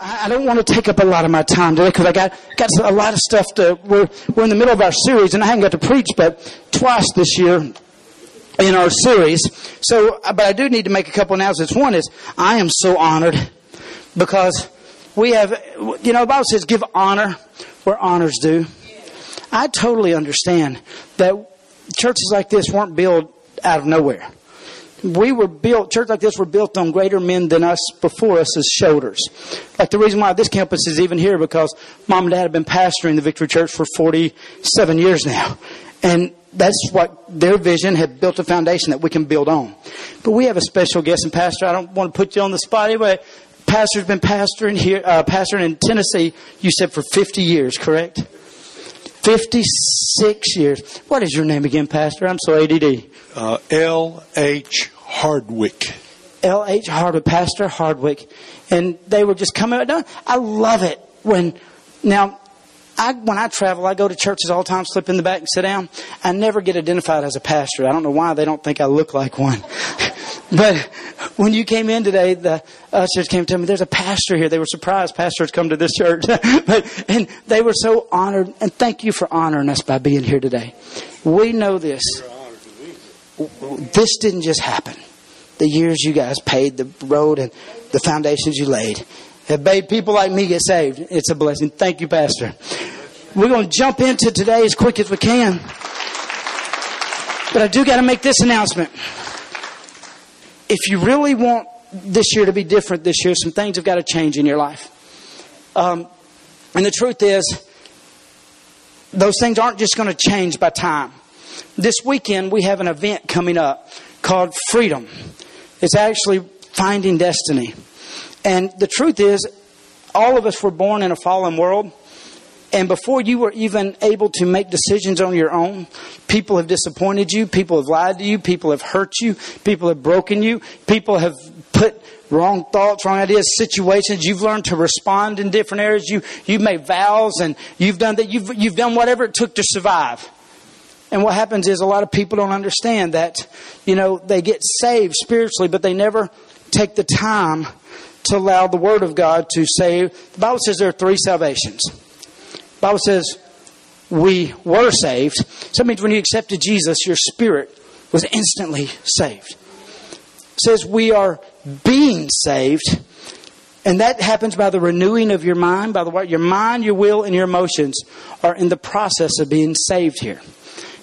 I don't want to take up a lot of my time today because I got got a lot of stuff to. We're we're in the middle of our series, and I haven't got to preach, but twice this year in our series. So, uh, but I do need to make a couple announcements. One is I am so honored because we have, you know, the Bible says, "Give honor where honors due." I totally understand that churches like this weren't built out of nowhere we were built, church like this were built on greater men than us before us as shoulders. Like the reason why this campus is even here because mom and dad have been pastoring the Victory Church for 47 years now. And that's what their vision had built a foundation that we can build on. But we have a special guest and pastor. I don't want to put you on the spot anyway. Pastor's been pastoring here, uh, pastoring in Tennessee, you said for 50 years, correct? 56 years. What is your name again, Pastor? I'm so ADD. Uh, L.H. Hardwick. L.H. Hardwick, Pastor Hardwick. And they were just coming. I love it when, now, I, when I travel, I go to churches all the time, slip in the back and sit down. I never get identified as a pastor. I don't know why they don't think I look like one. but when you came in today, the ushers came to me, there's a pastor here. They were surprised pastors come to this church. but, and they were so honored. And thank you for honoring us by being here today. We know this. This didn't just happen. The years you guys paid, the road and the foundations you laid have made people like me get saved. It's a blessing. Thank you, Pastor. We're going to jump into today as quick as we can. But I do got to make this announcement. If you really want this year to be different this year, some things have got to change in your life. Um, and the truth is, those things aren't just going to change by time. This weekend, we have an event coming up called Freedom. It's actually Finding Destiny. And the truth is, all of us were born in a fallen world. And before you were even able to make decisions on your own, people have disappointed you, people have lied to you, people have hurt you, people have broken you, people have put wrong thoughts, wrong ideas, situations. You've learned to respond in different areas. You you've made vows and you've done that. You've you've done whatever it took to survive. And what happens is a lot of people don't understand that, you know, they get saved spiritually, but they never take the time to allow the Word of God to save. The Bible says there are three salvations. Bible says we were saved. So that means when you accepted Jesus, your spirit was instantly saved. It says we are being saved. And that happens by the renewing of your mind, by the way, your mind, your will, and your emotions are in the process of being saved here.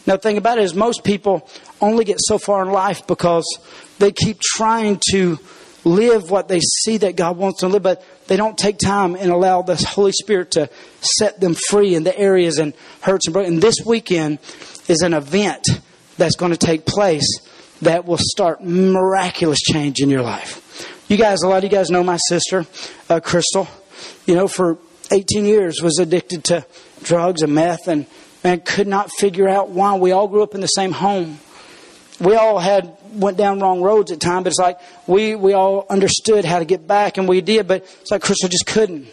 Now, the thing about it is, most people only get so far in life because they keep trying to live what they see that God wants them to live, but they don't take time and allow the Holy Spirit to set them free in the areas and hurts and broken. And this weekend is an event that's going to take place that will start miraculous change in your life. You guys, a lot of you guys know my sister, uh, Crystal. You know, for 18 years was addicted to drugs and meth and and could not figure out why. We all grew up in the same home. We all had went down wrong roads at times, but it's like we, we all understood how to get back and we did, but it's like Crystal just couldn't.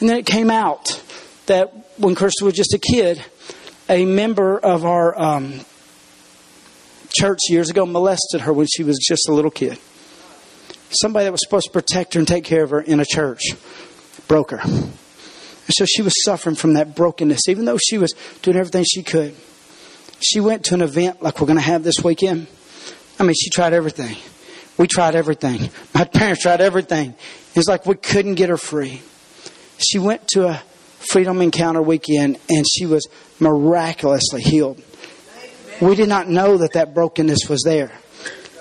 And then it came out that when Crystal was just a kid, a member of our um, church years ago molested her when she was just a little kid. Somebody that was supposed to protect her and take care of her in a church broke her. And so she was suffering from that brokenness, even though she was doing everything she could. She went to an event like we're going to have this weekend. I mean, she tried everything. We tried everything. My parents tried everything. It's like we couldn't get her free. She went to a Freedom Encounter weekend and she was miraculously healed. We did not know that that brokenness was there,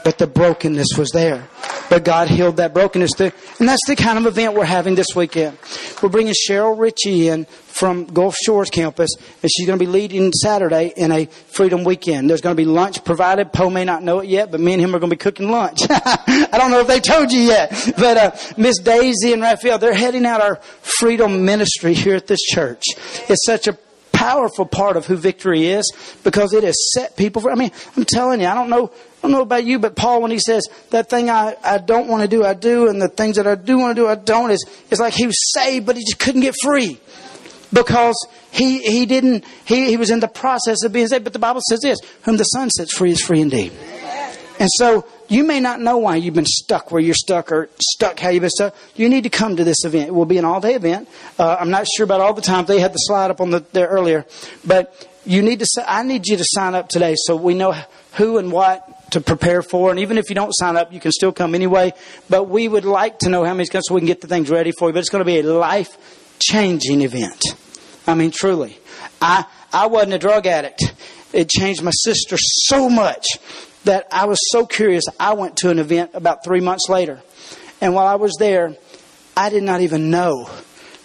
but the brokenness was there. But God healed that brokenness. And that's the kind of event we're having this weekend. We're bringing Cheryl Ritchie in from Gulf Shores campus, and she's going to be leading Saturday in a Freedom Weekend. There's going to be lunch provided. Poe may not know it yet, but me and him are going to be cooking lunch. I don't know if they told you yet, but uh, Miss Daisy and Raphael, they're heading out our Freedom Ministry here at this church. It's such a powerful part of who victory is because it has set people for. I mean, I'm telling you, I don't know I don't know about you, but Paul, when he says that thing I, I don't want to do, I do, and the things that I do want to do, I don't, is it's like he was saved, but he just couldn't get free because he he didn't he, he was in the process of being saved. But the Bible says this: "Whom the Son sets free is free indeed." And so you may not know why you've been stuck where you're stuck or stuck how you've been stuck. You need to come to this event. It will be an all day event. Uh, I'm not sure about all the time. They had the slide up on the, there earlier. But you need to, I need you to sign up today so we know who and what to prepare for. And even if you don't sign up, you can still come anyway. But we would like to know how many's coming so we can get the things ready for you. But it's going to be a life changing event. I mean, truly. I, I wasn't a drug addict. It changed my sister so much that I was so curious. I went to an event about three months later. And while I was there, I did not even know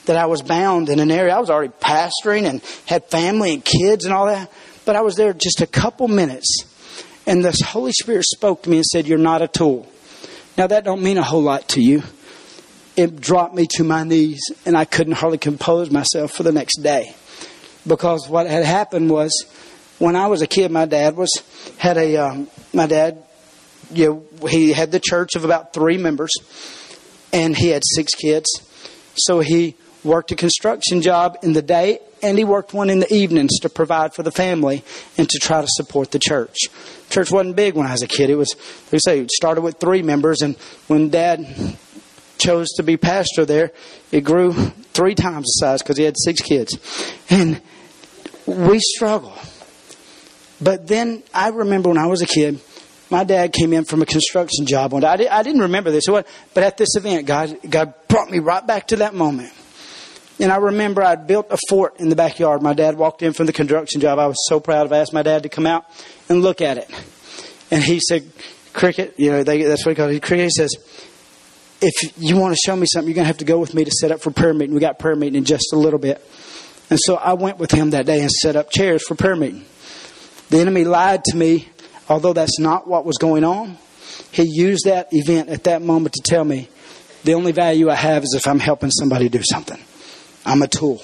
that I was bound in an area. I was already pastoring and had family and kids and all that. But I was there just a couple minutes. And the Holy Spirit spoke to me and said, You're not a tool. Now that don't mean a whole lot to you. It dropped me to my knees and I couldn't hardly compose myself for the next day. Because what had happened was when I was a kid, my dad was had a um, my dad. You know, he had the church of about three members, and he had six kids. So he worked a construction job in the day, and he worked one in the evenings to provide for the family and to try to support the church. Church wasn't big when I was a kid. It was, they say, it started with three members, and when Dad chose to be pastor there, it grew three times the size because he had six kids, and we struggle. But then I remember when I was a kid, my dad came in from a construction job one day. I, did, I didn't remember this, but at this event, God, God brought me right back to that moment. And I remember I'd built a fort in the backyard. My dad walked in from the construction job. I was so proud of. I asked my dad to come out and look at it. And he said, "Cricket, you know, they, that's what he called it. Cricket." He says, "If you want to show me something, you're going to have to go with me to set up for prayer meeting. We got prayer meeting in just a little bit." And so I went with him that day and set up chairs for prayer meeting. The enemy lied to me, although that's not what was going on. He used that event at that moment to tell me the only value I have is if I'm helping somebody do something. I'm a tool.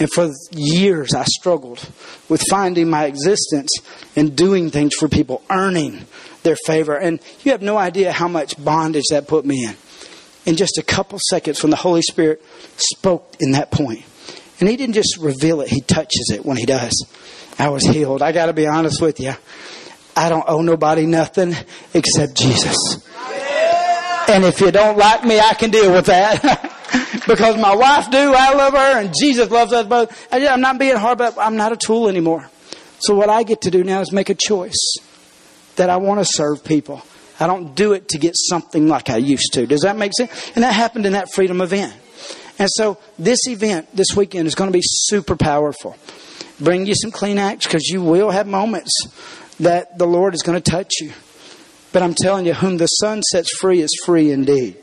And for years, I struggled with finding my existence and doing things for people, earning their favor. And you have no idea how much bondage that put me in. In just a couple seconds, when the Holy Spirit spoke in that point, and He didn't just reveal it, He touches it when He does. I was healed. I got to be honest with you. I don't owe nobody nothing except Jesus. And if you don't like me, I can deal with that. because my wife do, I love her, and Jesus loves us both. I'm not being hard, but I'm not a tool anymore. So what I get to do now is make a choice that I want to serve people. I don't do it to get something like I used to. Does that make sense? And that happened in that freedom event. And so this event this weekend is going to be super powerful bring you some Kleenex because you will have moments that the Lord is going to touch you. But I'm telling you, whom the Son sets free is free indeed.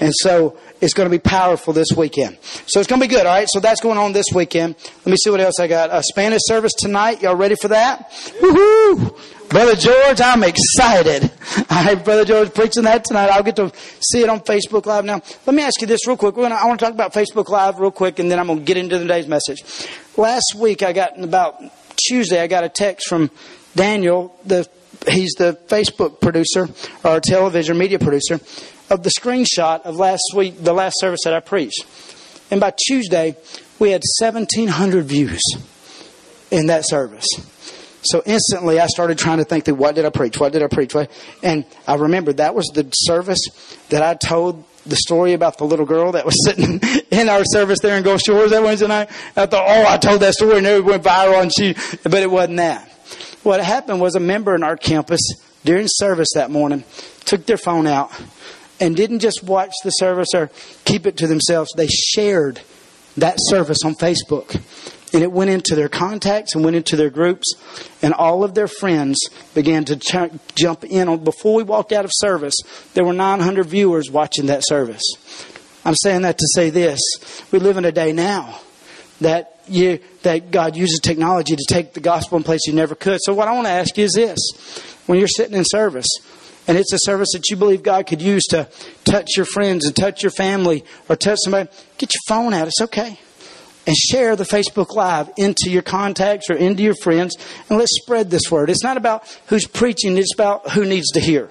And so it's going to be powerful this weekend. So it's going to be good, all right? So that's going on this weekend. Let me see what else I got. A Spanish service tonight. Y'all ready for that? Woohoo! Brother George, I'm excited. All right, Brother George preaching that tonight. I'll get to see it on Facebook Live now. Let me ask you this real quick. Gonna, I want to talk about Facebook Live real quick, and then I'm going to get into today's message. Last week, I got about Tuesday, I got a text from Daniel, the he's the Facebook producer or television media producer of the screenshot of last week, the last service that I preached. And by Tuesday, we had 1,700 views in that service. So instantly, I started trying to think through what did I preach? What did I preach? What? And I remembered that was the service that I told the story about the little girl that was sitting in our service there in Gulf Shores that Wednesday night. I thought, oh, I told that story and it went viral, and she, but it wasn't that. What happened was a member in our campus during service that morning took their phone out and didn't just watch the service or keep it to themselves. They shared that service on Facebook. And it went into their contacts and went into their groups, and all of their friends began to ch- jump in. On, before we walked out of service, there were 900 viewers watching that service. I'm saying that to say this: we live in a day now that you that God uses technology to take the gospel in places you never could. So, what I want to ask you is this: when you're sitting in service, and it's a service that you believe God could use to touch your friends and touch your family or touch somebody, get your phone out. It's okay and share the Facebook Live into your contacts or into your friends, and let's spread this word. It's not about who's preaching, it's about who needs to hear.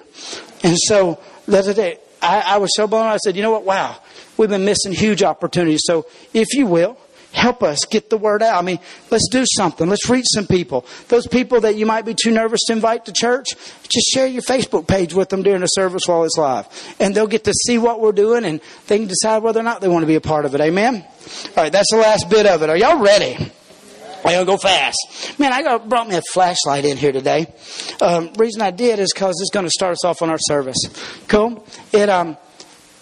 And so, the other day, I, I was so blown I said, you know what? Wow, we've been missing huge opportunities. So, if you will, help us get the word out. I mean, let's do something. Let's reach some people. Those people that you might be too nervous to invite to church, just share your Facebook page with them during the service while it's live. And they'll get to see what we're doing and they can decide whether or not they want to be a part of it. Amen? All right, that's the last bit of it. Are y'all ready? I gotta go fast. Man, I got, brought me a flashlight in here today. Um, reason I did is because it's going to start us off on our service. Cool. It um,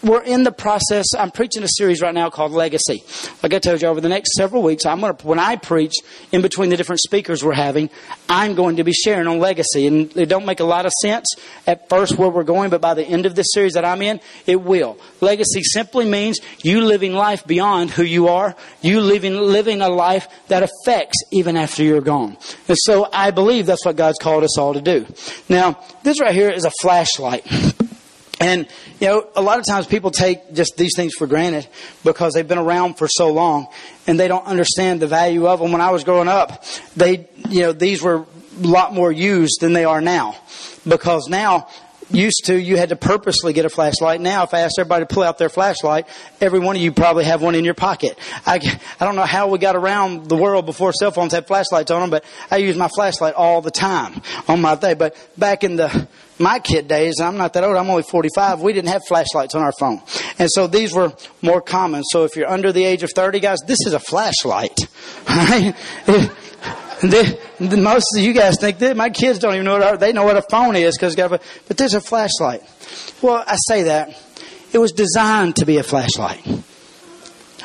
we're in the process. I'm preaching a series right now called Legacy. Like I told you, over the next several weeks, I'm going to, when I preach, in between the different speakers we're having, I'm going to be sharing on legacy. And it don't make a lot of sense at first where we're going, but by the end of this series that I'm in, it will. Legacy simply means you living life beyond who you are, you living, living a life that affects even after you're gone. And so I believe that's what God's called us all to do. Now, this right here is a flashlight. And, you know, a lot of times people take just these things for granted because they've been around for so long and they don't understand the value of them. When I was growing up, they, you know, these were a lot more used than they are now because now used to, you had to purposely get a flashlight. Now, if I asked everybody to pull out their flashlight, every one of you probably have one in your pocket. I, I don't know how we got around the world before cell phones had flashlights on them, but I use my flashlight all the time on my thing. But back in the, my kid days, I'm not that old, I'm only 45, we didn't have flashlights on our phone. And so these were more common. So if you're under the age of 30, guys, this is a flashlight. Right? Most of you guys think that my kids don't even know what they know what a phone is because but there's a flashlight. Well, I say that it was designed to be a flashlight. All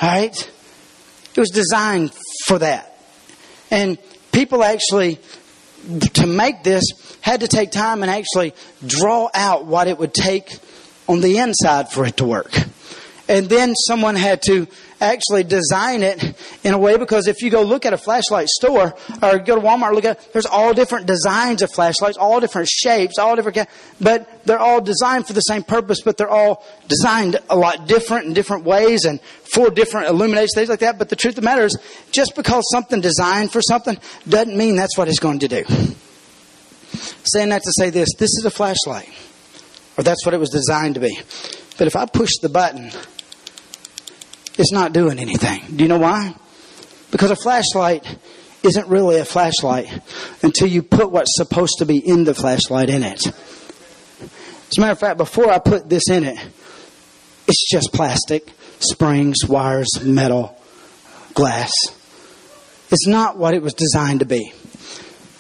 right, it was designed for that, and people actually to make this had to take time and actually draw out what it would take on the inside for it to work. And then someone had to actually design it in a way because if you go look at a flashlight store or go to Walmart, look at there's all different designs of flashlights, all different shapes, all different, but they're all designed for the same purpose, but they're all designed a lot different in different ways and for different illuminations, things like that. But the truth of the matter is, just because something designed for something doesn't mean that's what it's going to do. Saying that to say this, this is a flashlight, or that's what it was designed to be. But if I push the button, it's not doing anything. Do you know why? Because a flashlight isn't really a flashlight until you put what's supposed to be in the flashlight in it. As a matter of fact, before I put this in it, it's just plastic, springs, wires, metal, glass. It's not what it was designed to be.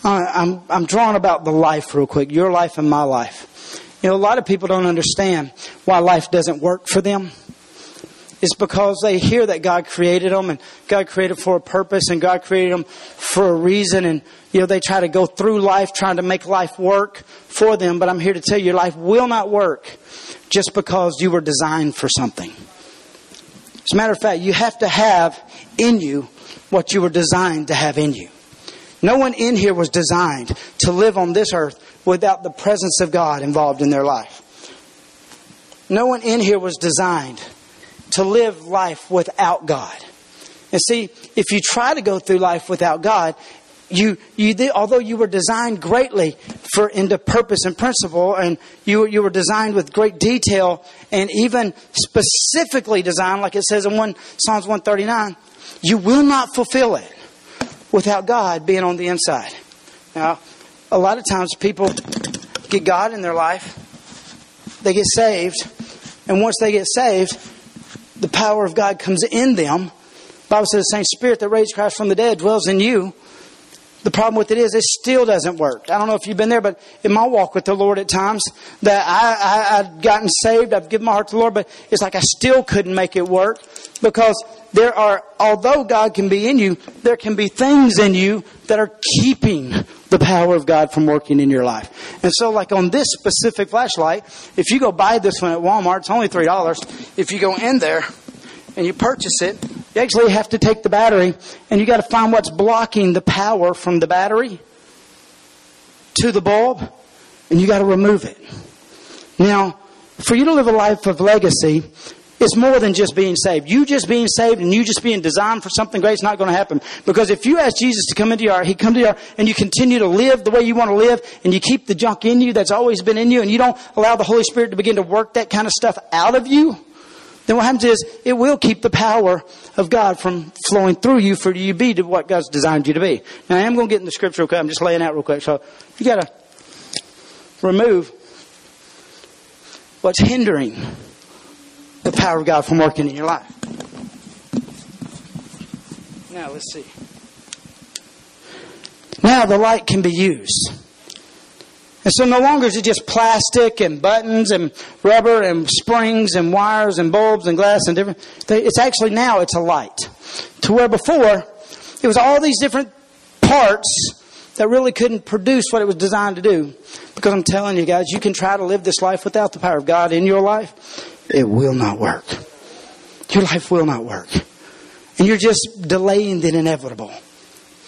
Uh, I'm, I'm drawing about the life real quick, your life and my life. You know, a lot of people don't understand why life doesn't work for them is because they hear that God created them and God created for a purpose and God created them for a reason and you know they try to go through life trying to make life work for them but I'm here to tell you life will not work just because you were designed for something. As a matter of fact, you have to have in you what you were designed to have in you. No one in here was designed to live on this earth without the presence of God involved in their life. No one in here was designed to live life without God. And see, if you try to go through life without God, you, you, although you were designed greatly for into purpose and principle, and you, you were designed with great detail, and even specifically designed, like it says in one Psalms one thirty nine, you will not fulfill it without God being on the inside. Now, a lot of times people get God in their life, they get saved, and once they get saved, the power of God comes in them. The Bible says the same spirit that raised Christ from the dead dwells in you. The problem with it is it still doesn't work. I don't know if you've been there, but in my walk with the Lord at times that I, I, I've gotten saved, I've given my heart to the Lord, but it's like I still couldn't make it work because there are, although God can be in you, there can be things in you that are keeping the power of God from working in your life. And so, like on this specific flashlight, if you go buy this one at Walmart, it's only $3. If you go in there and you purchase it, you actually have to take the battery and you got to find what's blocking the power from the battery to the bulb and you got to remove it. Now, for you to live a life of legacy, it's more than just being saved. You just being saved and you just being designed for something great is not going to happen. Because if you ask Jesus to come into your heart, He come to your heart and you continue to live the way you want to live and you keep the junk in you that's always been in you and you don't allow the Holy Spirit to begin to work that kind of stuff out of you, then what happens is it will keep the power of God from flowing through you for you to be to what God's designed you to be. Now I am going to get in the scripture real quick. I'm just laying out real quick. So you got to remove what's hindering the power of God from working in your life. Now let's see. Now the light can be used. And so no longer is it just plastic and buttons and rubber and springs and wires and bulbs and glass and different. It's actually now it's a light. To where before it was all these different parts that really couldn't produce what it was designed to do. Because I'm telling you guys, you can try to live this life without the power of God in your life. It will not work. Your life will not work. And you're just delaying the inevitable.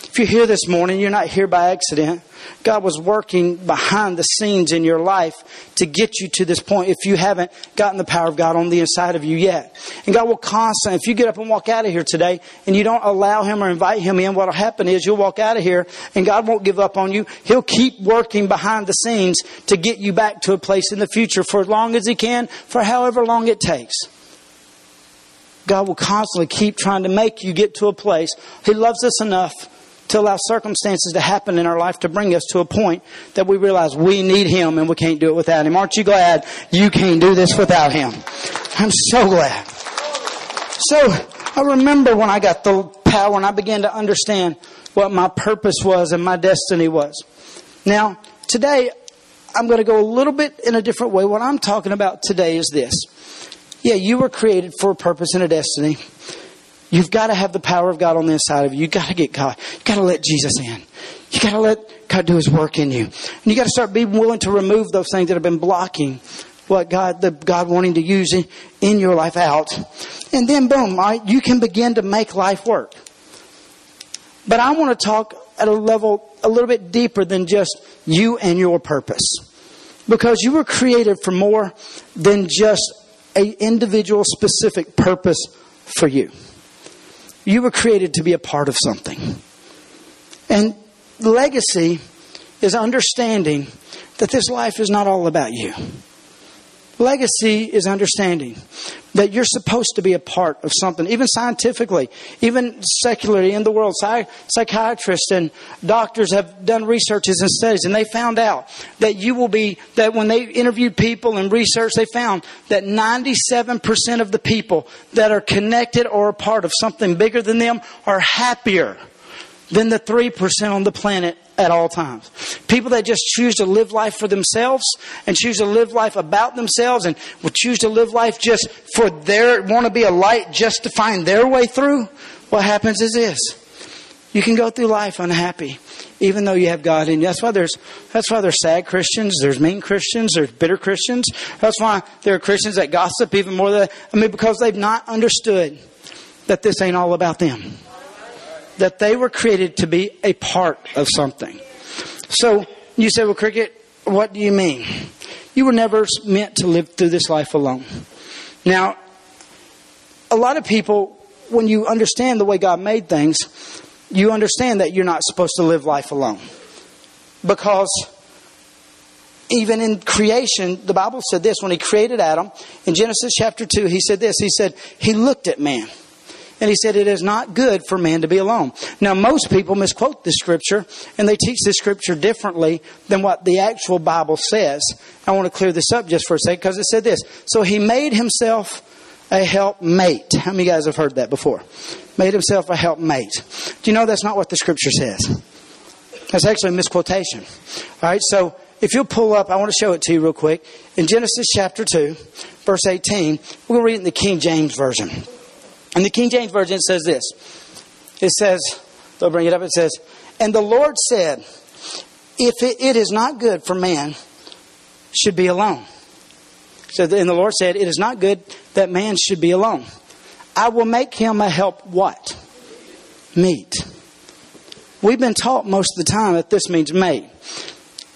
If you're here this morning, you're not here by accident. God was working behind the scenes in your life to get you to this point if you haven't gotten the power of God on the inside of you yet. And God will constantly, if you get up and walk out of here today and you don't allow Him or invite Him in, what'll happen is you'll walk out of here and God won't give up on you. He'll keep working behind the scenes to get you back to a place in the future for as long as He can, for however long it takes. God will constantly keep trying to make you get to a place. He loves us enough to allow circumstances to happen in our life to bring us to a point that we realize we need Him and we can't do it without Him. Aren't you glad you can't do this without Him? I'm so glad. So, I remember when I got the power and I began to understand what my purpose was and my destiny was. Now, today, I'm going to go a little bit in a different way. What I'm talking about today is this. Yeah, you were created for a purpose and a destiny. You've got to have the power of God on the inside of you. You've got to get God. You've got to let Jesus in. You've got to let God do His work in you. And you've got to start being willing to remove those things that have been blocking what God, the God wanting to use in, in your life out. And then boom, you can begin to make life work. But I want to talk at a level a little bit deeper than just you and your purpose. Because you were created for more than just a individual specific purpose for you. You were created to be a part of something. And legacy is understanding that this life is not all about you. Legacy is understanding that you're supposed to be a part of something, even scientifically, even secularly in the world. psychiatrists and doctors have done researches and studies, and they found out that you will be, that when they interviewed people and research, they found that 97% of the people that are connected or a part of something bigger than them are happier than the 3% on the planet at all times. People that just choose to live life for themselves and choose to live life about themselves and will choose to live life just for their, want to be a light just to find their way through, what happens is this. You can go through life unhappy, even though you have God in you. That's why there's, that's why there's sad Christians, there's mean Christians, there's bitter Christians. That's why there are Christians that gossip even more than, I mean, because they've not understood that this ain't all about them that they were created to be a part of something. So you say, well, Cricket, what do you mean? You were never meant to live through this life alone. Now, a lot of people, when you understand the way God made things, you understand that you're not supposed to live life alone. Because even in creation, the Bible said this when He created Adam, in Genesis chapter 2, He said this He said, He looked at man. And he said, It is not good for man to be alone. Now, most people misquote this scripture, and they teach this scripture differently than what the actual Bible says. I want to clear this up just for a second because it said this. So he made himself a helpmate. How many of you guys have heard that before? Made himself a helpmate. Do you know that's not what the scripture says? That's actually a misquotation. All right, so if you'll pull up, I want to show it to you real quick. In Genesis chapter 2, verse 18, we're going to read it in the King James Version. And the King James Version says this. It says, they'll bring it up, it says, And the Lord said, If it, it is not good for man should be alone. So, and the Lord said, It is not good that man should be alone. I will make him a help what? Meet. We've been taught most of the time that this means mate.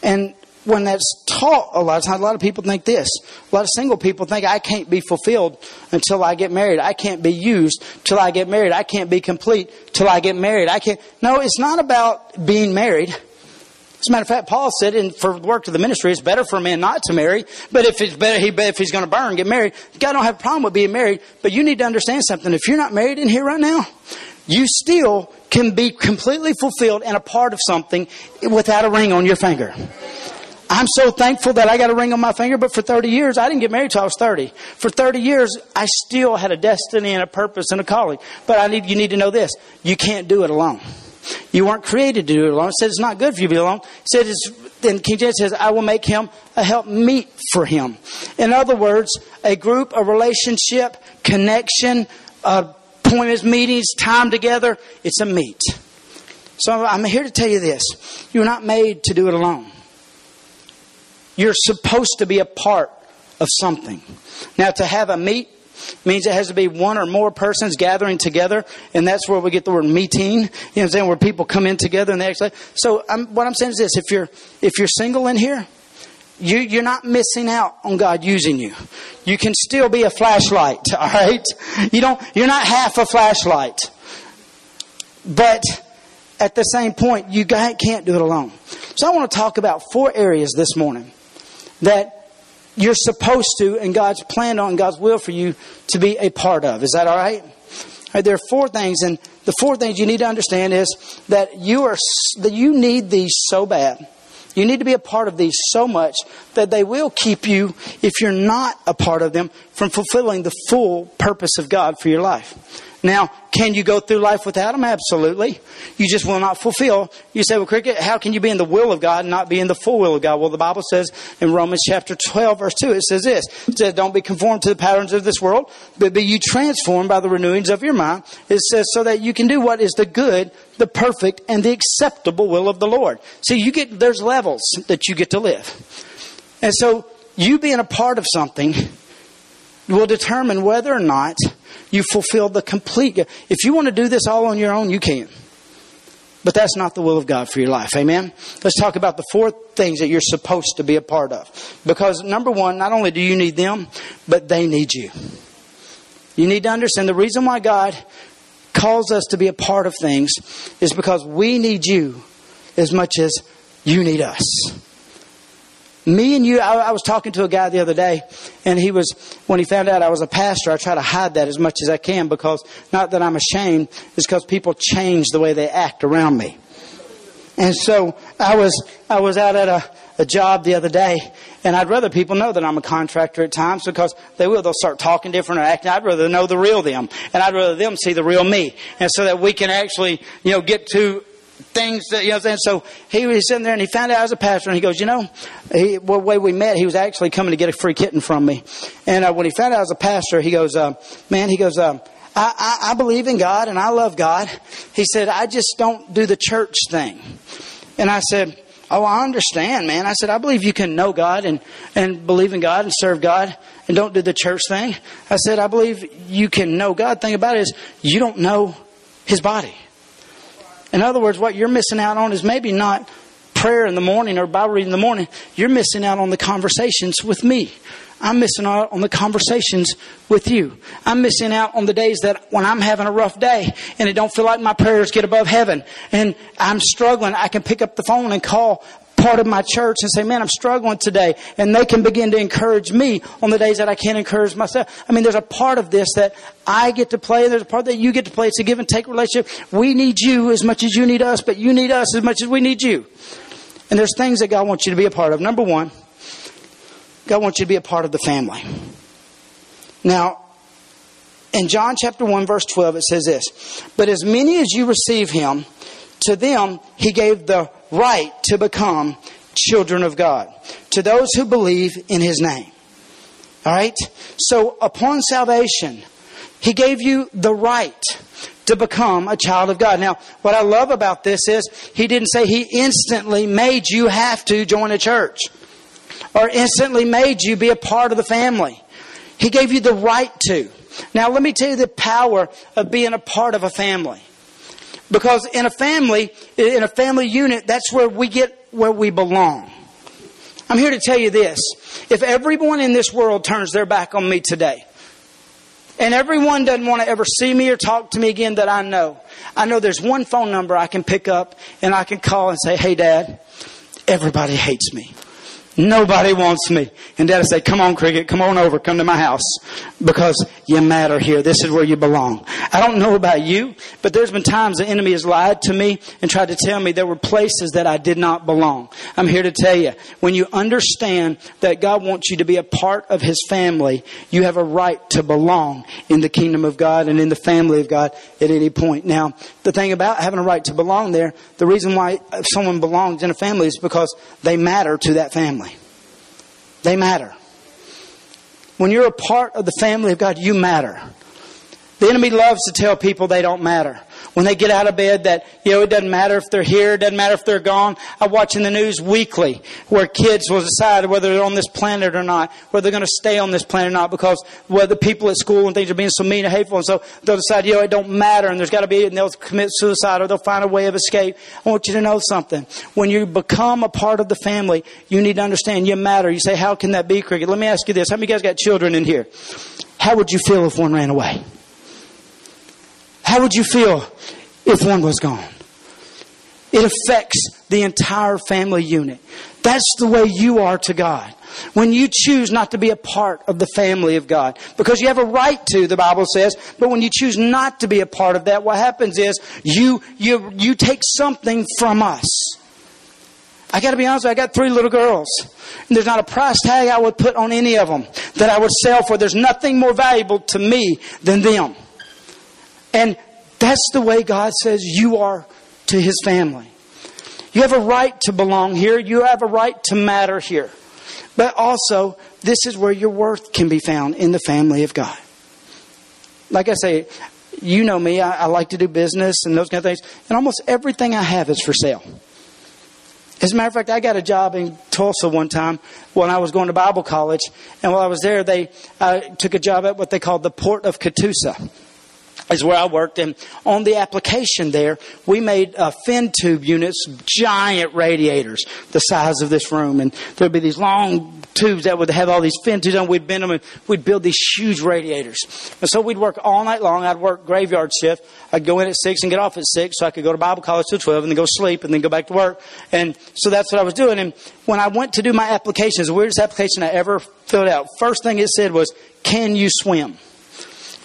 And when that's taught a lot of times, a lot of people think this. A lot of single people think I can't be fulfilled until I get married. I can't be used till I get married. I can't be complete till I get married. I can't. No, it's not about being married. As a matter of fact, Paul said, in for the work of the ministry, it's better for a man not to marry. But if it's better, he, if he's going to burn, get married. God don't have a problem with being married. But you need to understand something. If you're not married in here right now, you still can be completely fulfilled and a part of something without a ring on your finger. I'm so thankful that I got a ring on my finger, but for 30 years, I didn't get married till I was 30. For 30 years, I still had a destiny and a purpose and a calling. But I need, you need to know this. You can't do it alone. You weren't created to do it alone. It says it's not good for you to be alone. It says it's, then King James says, I will make him a help meet for him. In other words, a group, a relationship, connection, appointments, meetings, time together, it's a meet. So I'm here to tell you this. You're not made to do it alone. You're supposed to be a part of something. Now, to have a meet means it has to be one or more persons gathering together, and that's where we get the word meeting. You know what I'm saying? Where people come in together and they actually. So I'm, what I'm saying is this: if you're if you're single in here, you, you're not missing out on God using you. You can still be a flashlight. All right, you don't. You're not half a flashlight, but at the same point, you can't do it alone. So I want to talk about four areas this morning that you're supposed to, and God's planned on, God's will for you to be a part of. Is that all right? all right? There are four things, and the four things you need to understand is that you are that you need these so bad. You need to be a part of these so much that they will keep you, if you're not a part of them, from fulfilling the full purpose of God for your life. Now, can you go through life without them? Absolutely. You just will not fulfill. You say, well, Cricket, how can you be in the will of God and not be in the full will of God? Well, the Bible says in Romans chapter 12, verse 2, it says this. It says, don't be conformed to the patterns of this world, but be you transformed by the renewings of your mind. It says, so that you can do what is the good, the perfect, and the acceptable will of the Lord. See, you get, there's levels that you get to live. And so, you being a part of something will determine whether or not you fulfill the complete. If you want to do this all on your own, you can. But that's not the will of God for your life. Amen? Let's talk about the four things that you're supposed to be a part of. Because number one, not only do you need them, but they need you. You need to understand the reason why God calls us to be a part of things is because we need you as much as you need us. Me and you, I, I, was talking to a guy the other day, and he was, when he found out I was a pastor, I try to hide that as much as I can because, not that I'm ashamed, it's because people change the way they act around me. And so I was, I was out at a, a job the other day, and I'd rather people know that I'm a contractor at times because they will. They'll start talking different or acting. I'd rather know the real them, and I'd rather them see the real me, and so that we can actually, you know, get to things that, you know, and so he was sitting there and he found out I was a pastor and he goes, you know, he, well, the way we met, he was actually coming to get a free kitten from me. And uh, when he found out I was a pastor, he goes, uh, man, he goes, uh, I, I, I believe in God and I love God. He said, I just don't do the church thing. And I said, Oh, I understand, man. I said, I believe you can know God and, and believe in God and serve God and don't do the church thing. I said, I believe you can know God. The thing about it is you don't know His body. In other words, what you're missing out on is maybe not prayer in the morning or Bible reading in the morning. You're missing out on the conversations with me. I'm missing out on the conversations with you. I'm missing out on the days that when I'm having a rough day and it don't feel like my prayers get above heaven and I'm struggling, I can pick up the phone and call part of my church and say, man, I'm struggling today. And they can begin to encourage me on the days that I can't encourage myself. I mean, there's a part of this that I get to play. There's a part that you get to play. It's a give and take relationship. We need you as much as you need us, but you need us as much as we need you. And there's things that God wants you to be a part of. Number one, God wants you to be a part of the family. Now, in John chapter 1 verse 12 it says this, But as many as you receive him, to them he gave the right to become children of God, to those who believe in his name. All right? So upon salvation, he gave you the right to become a child of God. Now, what I love about this is he didn't say he instantly made you have to join a church or instantly made you be a part of the family. He gave you the right to. Now, let me tell you the power of being a part of a family. Because in a family, in a family unit, that's where we get where we belong. I'm here to tell you this. If everyone in this world turns their back on me today, and everyone doesn't want to ever see me or talk to me again that I know, I know there's one phone number I can pick up and I can call and say, Hey, Dad, everybody hates me. Nobody wants me. And dad would say, come on, cricket, come on over, come to my house. Because you matter here. This is where you belong. I don't know about you, but there's been times the enemy has lied to me and tried to tell me there were places that I did not belong. I'm here to tell you, when you understand that God wants you to be a part of His family, you have a right to belong in the kingdom of God and in the family of God at any point. Now, the thing about having a right to belong there, the reason why someone belongs in a family is because they matter to that family. They matter. When you're a part of the family of God, you matter. The enemy loves to tell people they don't matter when they get out of bed that, you know, it doesn't matter if they're here, it doesn't matter if they're gone. I watch in the news weekly where kids will decide whether they're on this planet or not, whether they're going to stay on this planet or not because whether people at school and things are being so mean and hateful and so they'll decide, you know, it don't matter and there's got to be, and they'll commit suicide or they'll find a way of escape. I want you to know something. When you become a part of the family, you need to understand you matter. You say, how can that be, Cricket? Let me ask you this. How many of you guys got children in here? How would you feel if one ran away? How would you feel if one was gone? It affects the entire family unit. That's the way you are to God. When you choose not to be a part of the family of God, because you have a right to, the Bible says, but when you choose not to be a part of that, what happens is you, you, you take something from us. I gotta be honest, you, I got three little girls. And there's not a price tag I would put on any of them that I would sell for. There's nothing more valuable to me than them. And that's the way God says you are to His family. You have a right to belong here. You have a right to matter here. But also, this is where your worth can be found in the family of God. Like I say, you know me, I, I like to do business and those kind of things. And almost everything I have is for sale. As a matter of fact, I got a job in Tulsa one time when I was going to Bible college. And while I was there, they took a job at what they called the Port of Catoosa is where I worked. And on the application there, we made uh, fin tube units, giant radiators, the size of this room. And there'd be these long tubes that would have all these fin tubes on. We'd bend them and we'd build these huge radiators. And so we'd work all night long. I'd work graveyard shift. I'd go in at six and get off at six so I could go to Bible college till 12 and then go sleep and then go back to work. And so that's what I was doing. And when I went to do my application, the weirdest application I ever filled out. First thing it said was, can you swim?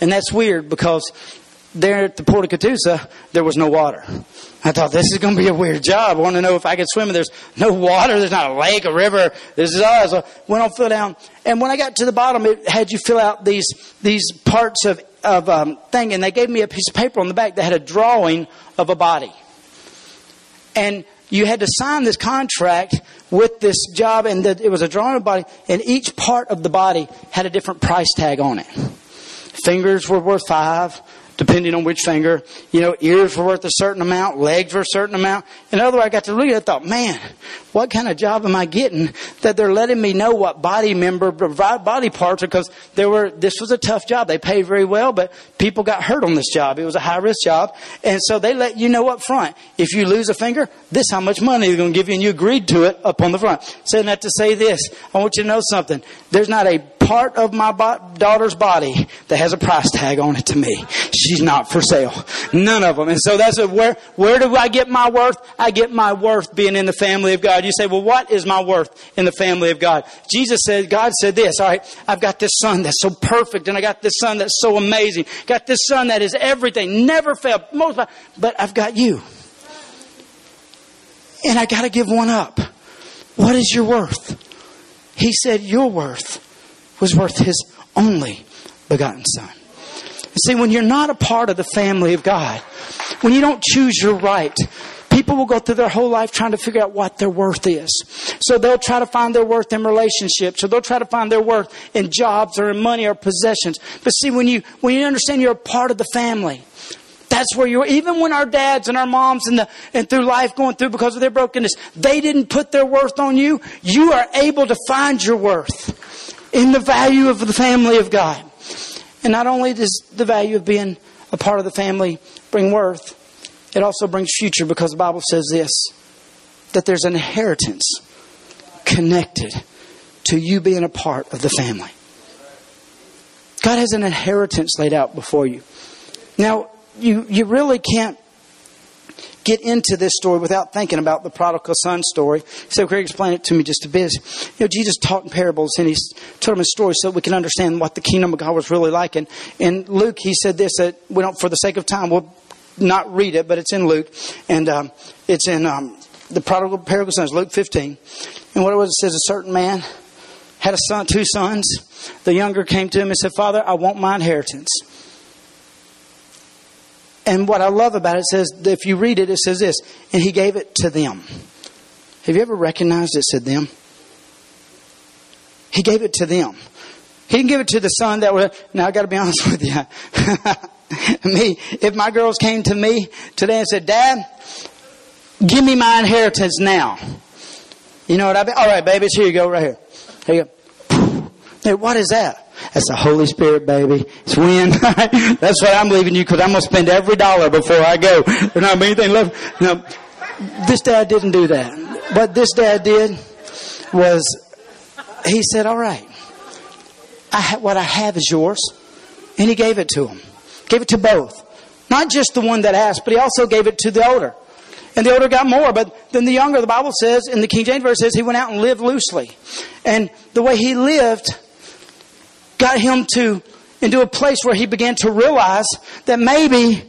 And that's weird because there at the Port of Catoosa, there was no water. I thought this is going to be a weird job. I want to know if I could swim. And there's no water. There's not a lake, a river. This is us. So went on fill down. And when I got to the bottom, it had you fill out these these parts of of um, thing, and they gave me a piece of paper on the back that had a drawing of a body. And you had to sign this contract with this job, and the, it was a drawing of a body, and each part of the body had a different price tag on it. Fingers were worth five depending on which finger. You know, ears were worth a certain amount, legs were a certain amount. In other words, I got to look at it, I thought, man, what kind of job am I getting that they're letting me know what body member, body parts are because there were, this was a tough job. They paid very well, but people got hurt on this job. It was a high risk job. And so they let you know up front, if you lose a finger, this how much money they're going to give you and you agreed to it up on the front. Saying that to say this, I want you to know something. There's not a part of my daughter's body that has a price tag on it to me. She's not for sale. None of them. And so that's a, where, where do I get my worth? I get my worth being in the family of God. You say, well, what is my worth in the family of God? Jesus said, God said this, all right, I've got this son that's so perfect and I got this son that's so amazing. Got this son that is everything, never failed, most, but I've got you. And I gotta give one up. What is your worth? He said, your worth was worth his only begotten son. See, when you're not a part of the family of God, when you don't choose your right, people will go through their whole life trying to figure out what their worth is. So they'll try to find their worth in relationships, or they'll try to find their worth in jobs or in money or possessions. But see, when you, when you understand you're a part of the family, that's where you're, even when our dads and our moms and the, and through life going through because of their brokenness, they didn't put their worth on you, you are able to find your worth in the value of the family of God. And not only does the value of being a part of the family bring worth, it also brings future because the Bible says this that there's an inheritance connected to you being a part of the family. God has an inheritance laid out before you. Now, you, you really can't get into this story without thinking about the prodigal son story. So Craig explain it to me just a bit. You know, Jesus taught in parables and he told them a story so we can understand what the kingdom of God was really like. And in Luke, he said this that we don't, for the sake of time, we'll not read it, but it's in Luke. And um, it's in um, the prodigal parable sons, Luke 15. And what it was, it says a certain man had a son, two sons. The younger came to him and said, Father, I want my inheritance. And what I love about it says, if you read it, it says this, and he gave it to them. Have you ever recognized it said them? He gave it to them. He didn't give it to the son that was, now I gotta be honest with you. me, if my girls came to me today and said, Dad, give me my inheritance now. You know what I mean? All right, babies, here you go, right here. Here you go. Hey, what is that? That's the Holy Spirit, baby. It's wind. That's what I'm leaving you because I'm going to spend every dollar before I go. There's not anything left. No, this dad didn't do that. What this dad did was he said, all right, I what I have is yours. And he gave it to him. Gave it to both. Not just the one that asked, but he also gave it to the older. And the older got more, but then the younger, the Bible says, in the King James Version says, he went out and lived loosely. And the way he lived got him to into a place where he began to realize that maybe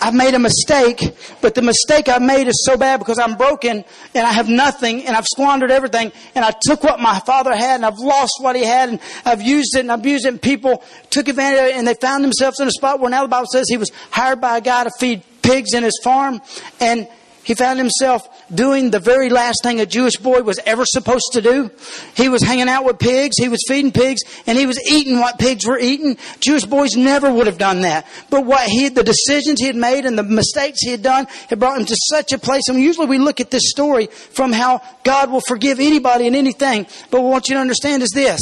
I've made a mistake, but the mistake I've made is so bad because I'm broken and I have nothing and I've squandered everything and I took what my father had and I've lost what he had and I've used it and I've it and people took advantage of it and they found themselves in a spot where now the Bible says he was hired by a guy to feed pigs in his farm and he found himself doing the very last thing a Jewish boy was ever supposed to do. He was hanging out with pigs, he was feeding pigs, and he was eating what pigs were eating. Jewish boys never would have done that. But what he, the decisions he had made and the mistakes he had done had brought him to such a place. And usually we look at this story from how God will forgive anybody and anything. But what you to understand is this.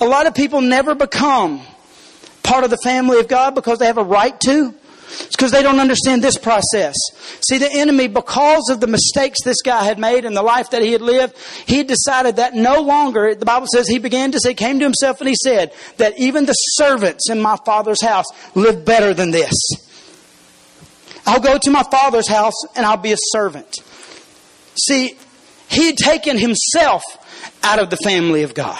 A lot of people never become part of the family of God because they have a right to. It's because they don't understand this process. See, the enemy, because of the mistakes this guy had made and the life that he had lived, he decided that no longer, the Bible says he began to say, came to himself and he said, that even the servants in my father's house live better than this. I'll go to my father's house and I'll be a servant. See, he had taken himself out of the family of God.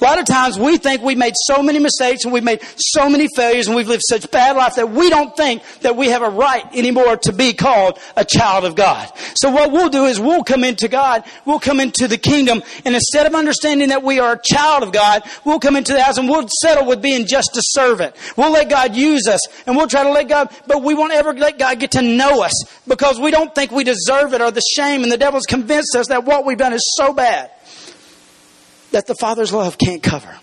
A lot of times we think we've made so many mistakes and we've made so many failures and we've lived such bad life that we don't think that we have a right anymore to be called a child of God. So what we'll do is we'll come into God, we'll come into the kingdom, and instead of understanding that we are a child of God, we'll come into the house and we'll settle with being just a servant. We'll let God use us and we'll try to let God, but we won't ever let God get to know us because we don't think we deserve it or the shame and the devil's convinced us that what we've done is so bad that the Father's love can't cover.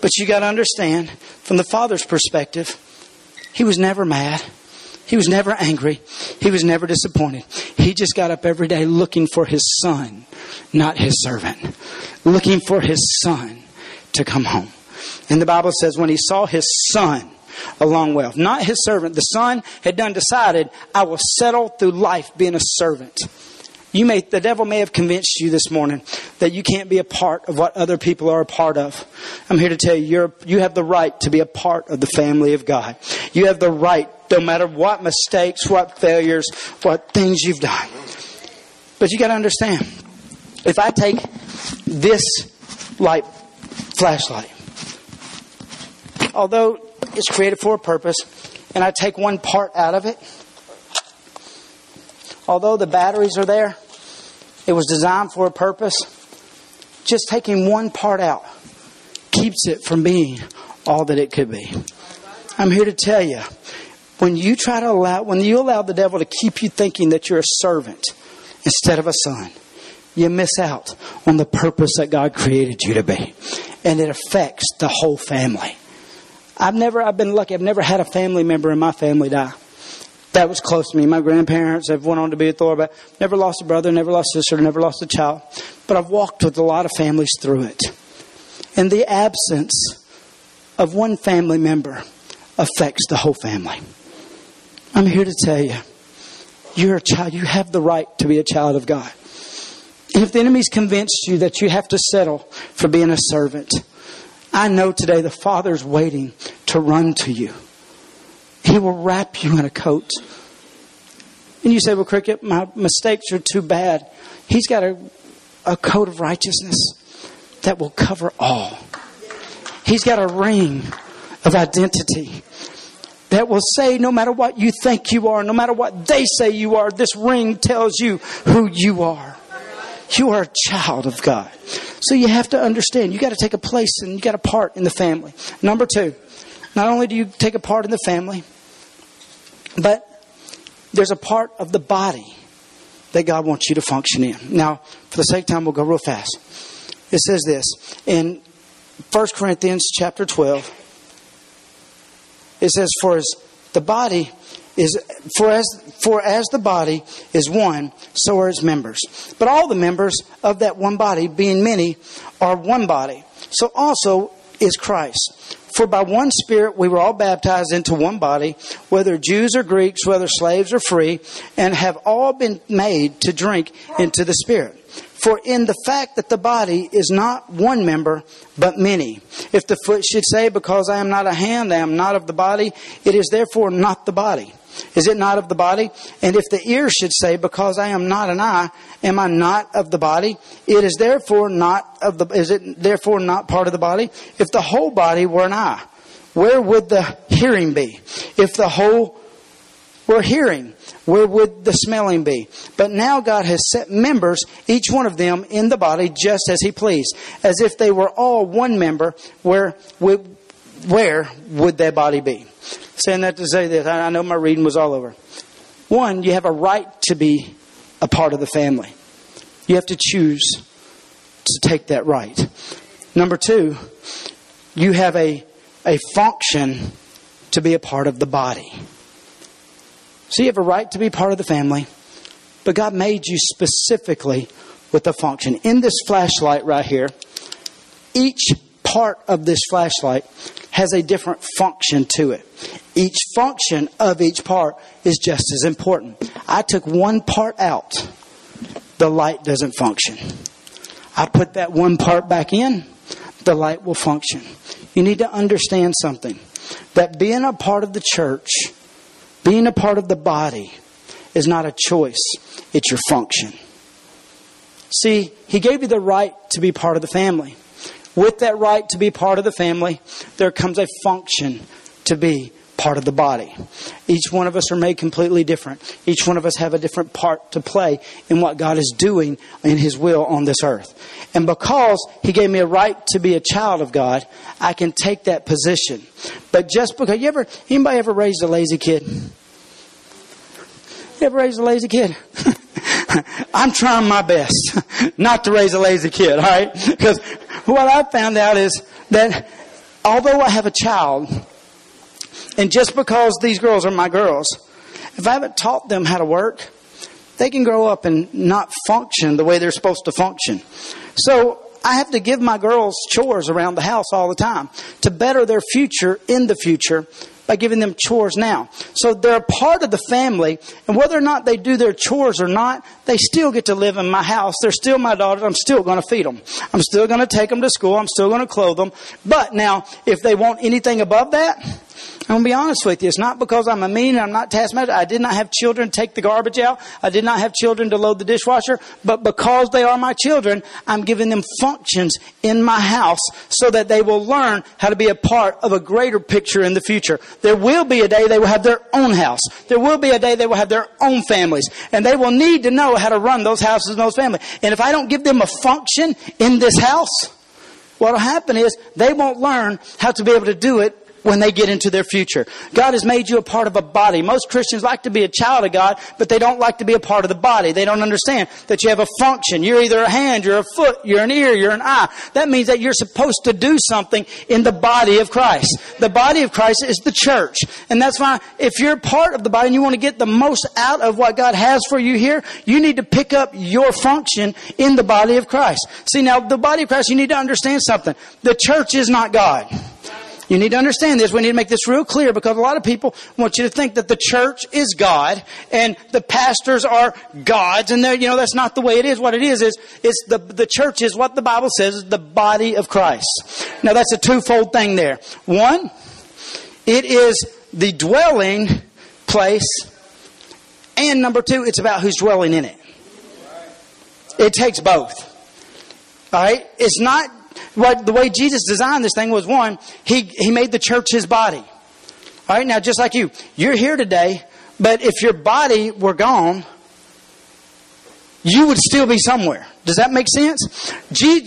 But you got to understand, from the Father's perspective, He was never mad. He was never angry. He was never disappointed. He just got up every day looking for His Son, not His servant. Looking for His Son to come home. And the Bible says when He saw His Son, along well, not His servant, the Son had done decided, I will settle through life being a servant. You may, the devil may have convinced you this morning that you can't be a part of what other people are a part of. I'm here to tell you, you're, you have the right to be a part of the family of God. You have the right, no matter what mistakes, what failures, what things you've done. But you got to understand, if I take this light, flashlight, although it's created for a purpose, and I take one part out of it, although the batteries are there, it was designed for a purpose. Just taking one part out keeps it from being all that it could be. I'm here to tell you, when you try to allow, when you allow the devil to keep you thinking that you're a servant instead of a son, you miss out on the purpose that God created you to be. And it affects the whole family. I've never, I've been lucky, I've never had a family member in my family die that was close to me. My grandparents have went on to be a Thor, but never lost a brother, never lost a sister, never lost a child. But I've walked with a lot of families through it. And the absence of one family member affects the whole family. I'm here to tell you, you're a child. You have the right to be a child of God. If the enemy's convinced you that you have to settle for being a servant, I know today the Father's waiting to run to you. He will wrap you in a coat And you say, well, Cricket, my mistakes are too bad. He's got a, a coat of righteousness that will cover all. He's got a ring of identity that will say no matter what you think you are, no matter what they say you are, this ring tells you who you are. You are a child of God. So you have to understand, you got to take a place and you got a part in the family. Number two, not only do you take a part in the family, but there's a part of the body that God wants you to function in. Now, for the sake of time, we'll go real fast. It says this in 1 Corinthians chapter 12. It says, For as the body is for as for as the body is one, so are its members. But all the members of that one body, being many, are one body. So also is Christ. For by one Spirit we were all baptized into one body, whether Jews or Greeks, whether slaves or free, and have all been made to drink into the Spirit. For in the fact that the body is not one member, but many. If the foot should say, Because I am not a hand, I am not of the body, it is therefore not the body. Is it not of the body? And if the ear should say, Because I am not an eye, am I not of the body? It is therefore not of the is it therefore not part of the body? If the whole body were an eye, where would the hearing be? If the whole were hearing, where would the smelling be? But now God has set members, each one of them, in the body just as He pleased, as if they were all one member. Where would, where would their body be? Saying that to say this, I know my reading was all over. One, you have a right to be a part of the family. You have to choose to take that right. Number two, you have a, a function to be a part of the body. So you have a right to be part of the family, but God made you specifically with a function. In this flashlight right here, each part of this flashlight has a different function to it. Each function of each part is just as important. I took one part out, the light doesn't function. I put that one part back in, the light will function. You need to understand something that being a part of the church being a part of the body is not a choice, it's your function. See, He gave you the right to be part of the family. With that right to be part of the family, there comes a function to be part of the body. Each one of us are made completely different. Each one of us have a different part to play in what God is doing in His will on this earth. And because He gave me a right to be a child of God, I can take that position. But just because you ever anybody ever raised a lazy kid? You ever raised a lazy kid? I'm trying my best not to raise a lazy kid, all right? Because what I found out is that although I have a child, and just because these girls are my girls, if I haven't taught them how to work, they can grow up and not function the way they're supposed to function. So I have to give my girls chores around the house all the time to better their future in the future by giving them chores now. So they're a part of the family, and whether or not they do their chores or not, they still get to live in my house. They're still my daughters. I'm still going to feed them. I'm still going to take them to school. I'm still going to clothe them. But now, if they want anything above that, I'm going to be honest with you. It's not because I'm a mean and I'm not taskmaster. I did not have children take the garbage out. I did not have children to load the dishwasher. But because they are my children, I'm giving them functions in my house so that they will learn how to be a part of a greater picture in the future. There will be a day they will have their own house. There will be a day they will have their own families. And they will need to know how to run those houses and those families. And if I don't give them a function in this house, what will happen is they won't learn how to be able to do it when they get into their future. God has made you a part of a body. Most Christians like to be a child of God, but they don't like to be a part of the body. They don't understand that you have a function. You're either a hand, you're a foot, you're an ear, you're an eye. That means that you're supposed to do something in the body of Christ. The body of Christ is the church. And that's why if you're part of the body and you want to get the most out of what God has for you here, you need to pick up your function in the body of Christ. See now, the body of Christ, you need to understand something. The church is not God. You need to understand this. We need to make this real clear because a lot of people want you to think that the church is God and the pastors are gods and you know, that's not the way it is. What it is is, it's the, the church is what the Bible says the body of Christ. Now that's a twofold thing there. One, it is the dwelling place And number two, it's about who's dwelling in it. It takes both. All right? It's not what the way Jesus designed this thing was one, he, he made the church his body. All right, now just like you, you're here today, but if your body were gone, you would still be somewhere. Does that make sense?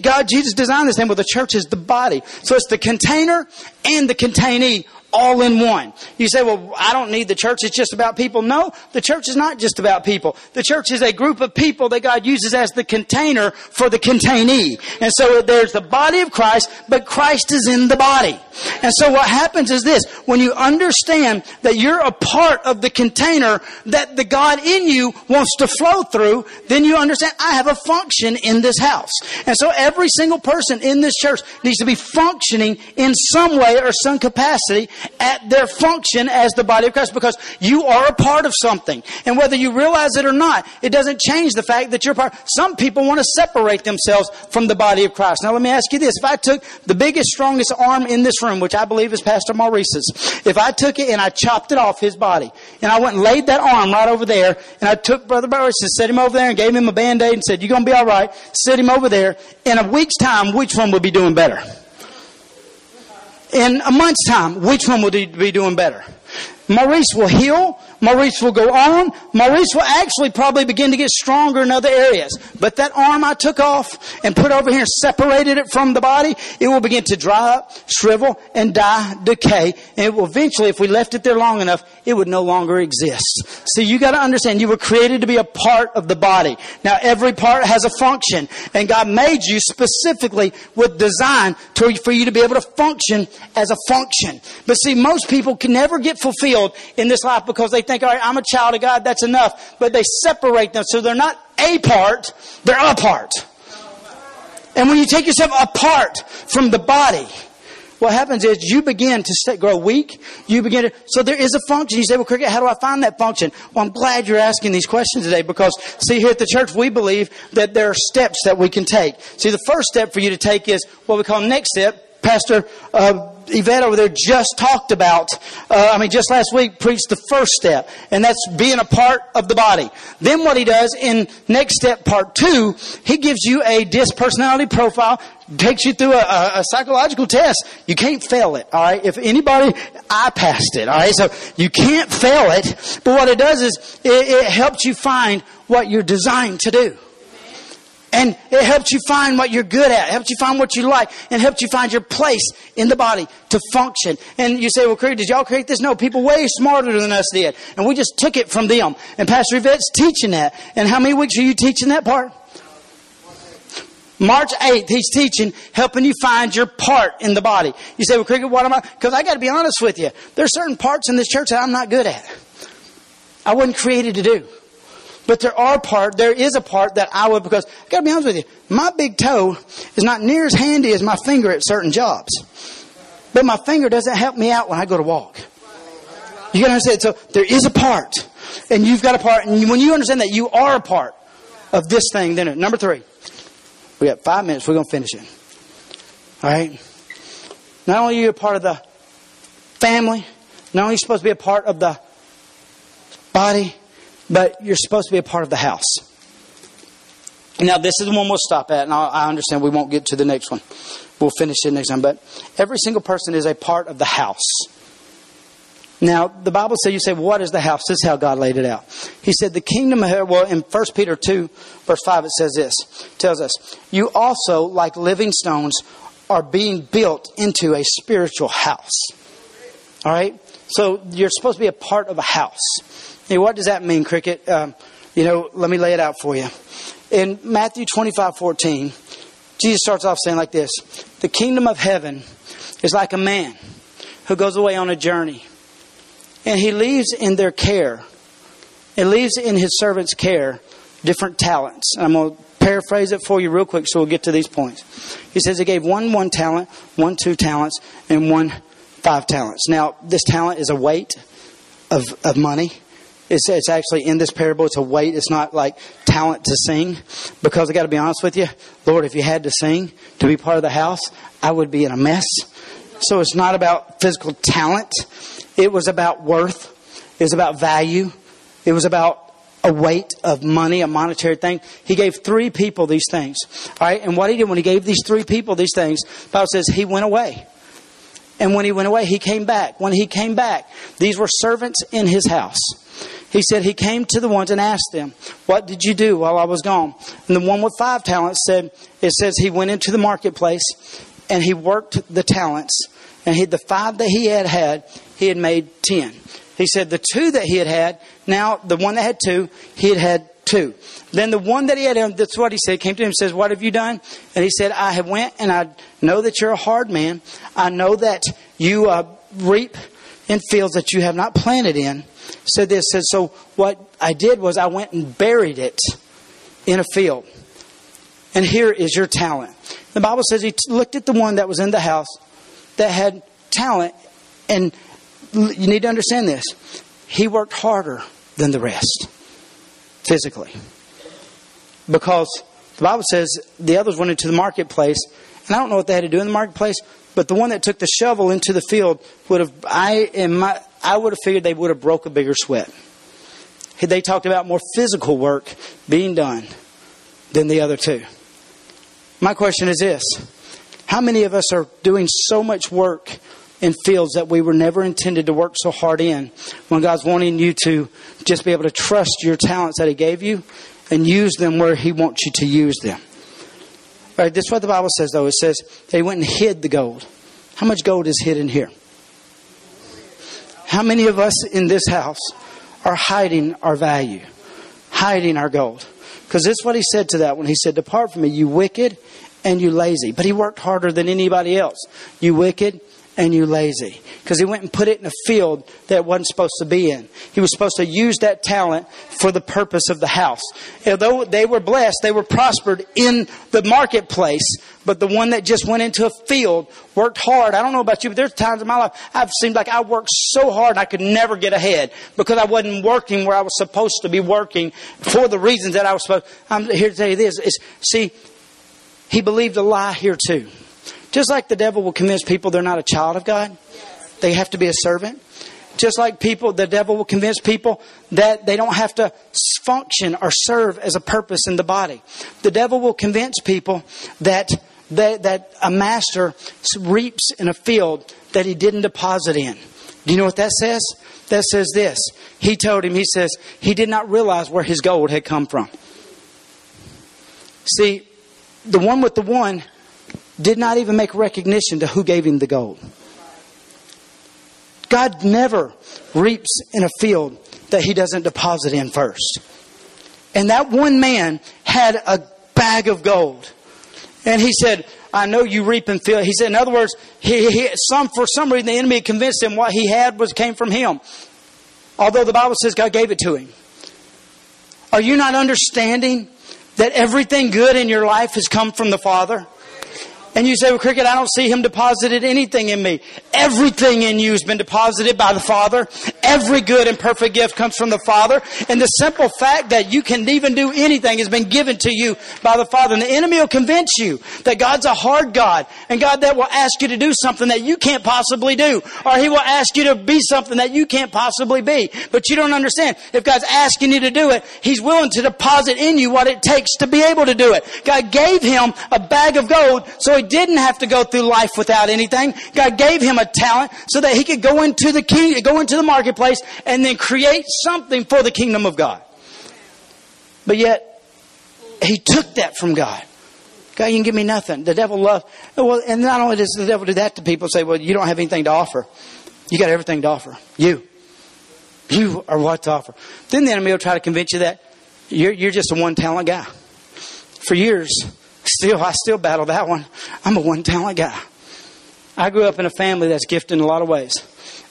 God, Jesus designed this thing where the church is the body. So it's the container and the containee all in one. You say, well, I don't need the church. It's just about people. No, the church is not just about people. The church is a group of people that God uses as the container for the containee. And so there's the body of Christ, but Christ is in the body. And so what happens is this, when you understand that you're a part of the container that the God in you wants to flow through, then you understand I have a function in this house. And so every single person in this church needs to be functioning in some way or some capacity at their function as the body of Christ because you are a part of something. And whether you realize it or not, it doesn't change the fact that you're part. Some people want to separate themselves from the body of Christ. Now let me ask you this. If I took the biggest, strongest arm in this room, which I believe is Pastor Maurice's, if I took it and I chopped it off his body and I went and laid that arm right over there and I took Brother Maurice and set him over there and gave him a band-aid and said, you're going to be all right. Sit him over there. In a week's time, which one would be doing better? in a month's time, which one will be doing better? Maurice will heal. Maurice will go on. Maurice will actually probably begin to get stronger in other areas. But that arm I took off and put over here and separated it from the body, it will begin to dry up, shrivel, and die, decay. And it will eventually, if we left it there long enough, it would no longer exist. See, you gotta understand, you were created to be a part of the body. Now, every part has a function. And God made you specifically with design to, for you to be able to function as a function. But see, most people can never get fulfilled in this life because they think, all right, I'm a child of God, that's enough. But they separate them. So they're not a part, they're a part. And when you take yourself apart from the body, what happens is you begin to stay, grow weak. You begin to, so there is a function. You say, well, Cricket, how do I find that function? Well, I'm glad you're asking these questions today because see, here at the church, we believe that there are steps that we can take. See, the first step for you to take is what we call next step. Pastor, uh, Yvette over there just talked about, uh, I mean, just last week preached the first step, and that's being a part of the body. Then what he does in next step part two, he gives you a DISC personality profile, takes you through a, a, psychological test. You can't fail it, alright? If anybody, I passed it, alright? So you can't fail it, but what it does is it, it helps you find what you're designed to do. And it helps you find what you're good at. It helps you find what you like. And helps you find your place in the body to function. And you say, well, Craig, did y'all create this? No, people way smarter than us did. And we just took it from them. And Pastor Yvette's teaching that. And how many weeks are you teaching that part? March 8th, he's teaching, helping you find your part in the body. You say, well, Cricket, what am I? Because I got to be honest with you. There's certain parts in this church that I'm not good at. I wasn't created to do. But there are part, there is a part that I would, because I gotta be honest with you, my big toe is not near as handy as my finger at certain jobs. But my finger doesn't help me out when I go to walk. You gotta understand, so there is a part. And you've got a part, and when you understand that you are a part of this thing, then number three. We got five minutes, we're gonna finish it. Alright? Not only are you a part of the family, not only are you supposed to be a part of the body, but you're supposed to be a part of the house. Now, this is the one we'll stop at, and I understand we won't get to the next one. We'll finish it next time. But every single person is a part of the house. Now, the Bible says, you say, what is the house? This is how God laid it out. He said, the kingdom of heaven, well, in 1 Peter 2, verse 5, it says this, tells us, you also, like living stones, are being built into a spiritual house. All right? So you're supposed to be a part of a house. What does that mean, Cricket? Um, you know, let me lay it out for you. In Matthew 25 14, Jesus starts off saying like this The kingdom of heaven is like a man who goes away on a journey, and he leaves in their care, and leaves in his servants' care different talents. And I'm going to paraphrase it for you real quick so we'll get to these points. He says he gave one one talent, one two talents, and one five talents. Now, this talent is a weight of, of money. It's, it's actually in this parable. It's a weight. It's not like talent to sing. Because I got to be honest with you, Lord, if you had to sing to be part of the house, I would be in a mess. So it's not about physical talent. It was about worth. It was about value. It was about a weight of money, a monetary thing. He gave three people these things. All right, and what he did when he gave these three people these things, Bible says he went away. And when he went away, he came back. When he came back, these were servants in his house. He said he came to the ones and asked them, What did you do while I was gone? And the one with five talents said, It says he went into the marketplace and he worked the talents. And he, the five that he had had, he had made ten. He said the two that he had had, now the one that had two, he had had two. Then the one that he had, that's what he said, came to him and says, What have you done? And he said, I have went and I know that you're a hard man. I know that you uh, reap in fields that you have not planted in. Said this, said, So what I did was I went and buried it in a field. And here is your talent. The Bible says he looked at the one that was in the house that had talent and you need to understand this. He worked harder than the rest physically. Because the Bible says the others went into the marketplace, and I don't know what they had to do in the marketplace, but the one that took the shovel into the field would have I in my I would have figured they would have broke a bigger sweat. They talked about more physical work being done than the other two. My question is this How many of us are doing so much work in fields that we were never intended to work so hard in when God's wanting you to just be able to trust your talents that He gave you and use them where He wants you to use them. Right, this is what the Bible says, though. It says they went and hid the gold. How much gold is hidden here? How many of us in this house are hiding our value, hiding our gold? Because this is what he said to that one. He said, Depart from me, you wicked and you lazy. But he worked harder than anybody else. You wicked and you lazy. Because he went and put it in a field that wasn't supposed to be in. He was supposed to use that talent for the purpose of the house. Although they were blessed, they were prospered in the marketplace. But the one that just went into a field, worked hard. I don't know about you, but there's times in my life I've seemed like I worked so hard I could never get ahead because I wasn't working where I was supposed to be working for the reasons that I was supposed. I'm here to tell you this: is see, he believed a lie here too. Just like the devil will convince people they're not a child of God, they have to be a servant. Just like people, the devil will convince people that they don't have to function or serve as a purpose in the body. The devil will convince people that that, that a master reaps in a field that he didn't deposit in. Do you know what that says? That says this. He told him, he says, he did not realize where his gold had come from. See, the one with the one did not even make recognition to who gave him the gold. God never reaps in a field that he doesn't deposit in first. And that one man had a bag of gold. And he said, I know you reap and field. He said, in other words, he, he, some, for some reason the enemy convinced him what he had was came from him. Although the Bible says God gave it to him. Are you not understanding that everything good in your life has come from the Father? And you say, well, Cricket, I don't see him deposited anything in me. Everything in you has been deposited by the Father. Every good and perfect gift comes from the Father. And the simple fact that you can even do anything has been given to you by the Father. And the enemy will convince you that God's a hard God and God that will ask you to do something that you can't possibly do. Or he will ask you to be something that you can't possibly be. But you don't understand. If God's asking you to do it, He's willing to deposit in you what it takes to be able to do it. God gave him a bag of gold so he didn't have to go through life without anything. God gave him a talent so that he could go into the king, go into the marketplace and then create something for the kingdom of God. But yet, he took that from God. God, you can give me nothing. The devil loves, well, and not only does the devil do that to people, say, well, you don't have anything to offer. You got everything to offer. You. You are what to offer. Then the enemy will try to convince you that you're, you're just a one talent guy. For years, Still, I still battle that one. I'm a one talent guy. I grew up in a family that's gifted in a lot of ways.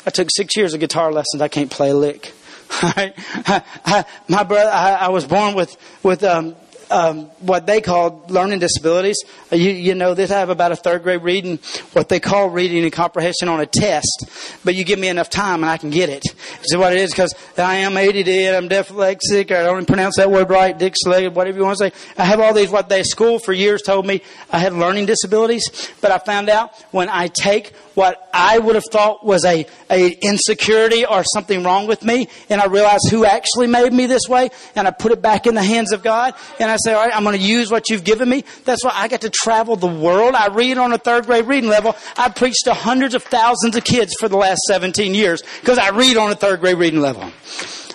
I took six years of guitar lessons. I can't play a lick. I, I, my brother, I, I, was born with with um, um, what they call learning disabilities. Uh, you, you know this. I have about a third grade reading, what they call reading and comprehension on a test. But you give me enough time and I can get it. Is what it is because I am ADD and I'm dyslexic I don't pronounce that word right, dyslexic, whatever you want to say. I have all these, what they school for years told me I had learning disabilities. But I found out when I take what I would have thought was a, a insecurity or something wrong with me, and I realize who actually made me this way, and I put it back in the hands of God, and I say, all right, I'm going to use what you've given me. That's why I get to travel the world. I read on a third grade reading level. I've preached to hundreds of thousands of kids for the last 17 years because I read on a third grade reading level.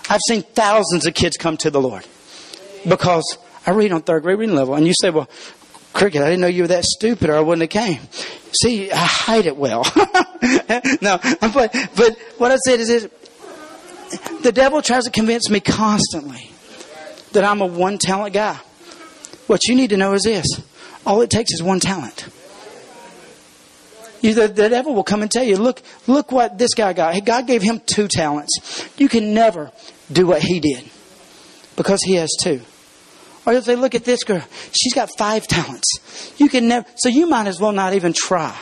I've seen thousands of kids come to the Lord because I read on third grade reading level. And you say, well, Cricket, I didn't know you were that stupid or I wouldn't have came. See, I hide it well. no, but, but what I said is the devil tries to convince me constantly that I'm a one talent guy. What you need to know is this. All it takes is one talent. You, the, the devil will come and tell you, look, look what this guy got. God gave him two talents. You can never do what he did because he has two. Or if they look at this girl, she's got five talents. You can never, so you might as well not even try.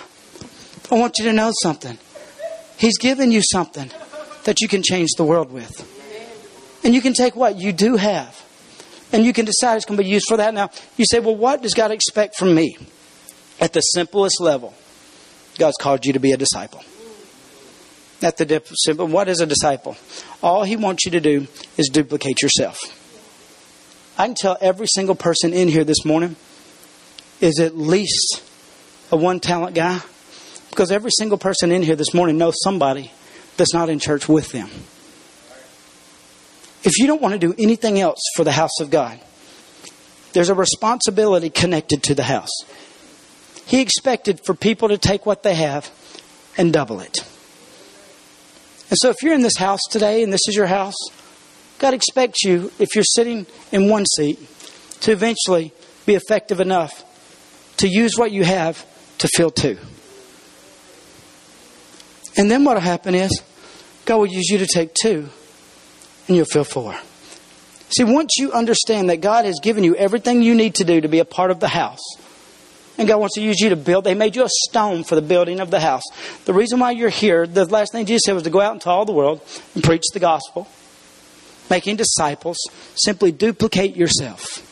I want you to know something. He's given you something that you can change the world with. And you can take what you do have and you can decide it's going to be used for that. Now, you say, well, what does God expect from me? At the simplest level, God's called you to be a disciple. At the simple, what is a disciple? All He wants you to do is duplicate yourself. I can tell every single person in here this morning is at least a one talent guy because every single person in here this morning knows somebody that's not in church with them. If you don't want to do anything else for the house of God, there's a responsibility connected to the house. He expected for people to take what they have and double it. And so if you're in this house today and this is your house, God expects you, if you're sitting in one seat, to eventually be effective enough to use what you have to fill two. And then what will happen is God will use you to take two and you'll fill four. See, once you understand that God has given you everything you need to do to be a part of the house, and God wants to use you to build. They made you a stone for the building of the house. The reason why you're here, the last thing Jesus said was to go out into all the world and preach the gospel making disciples, simply duplicate yourself.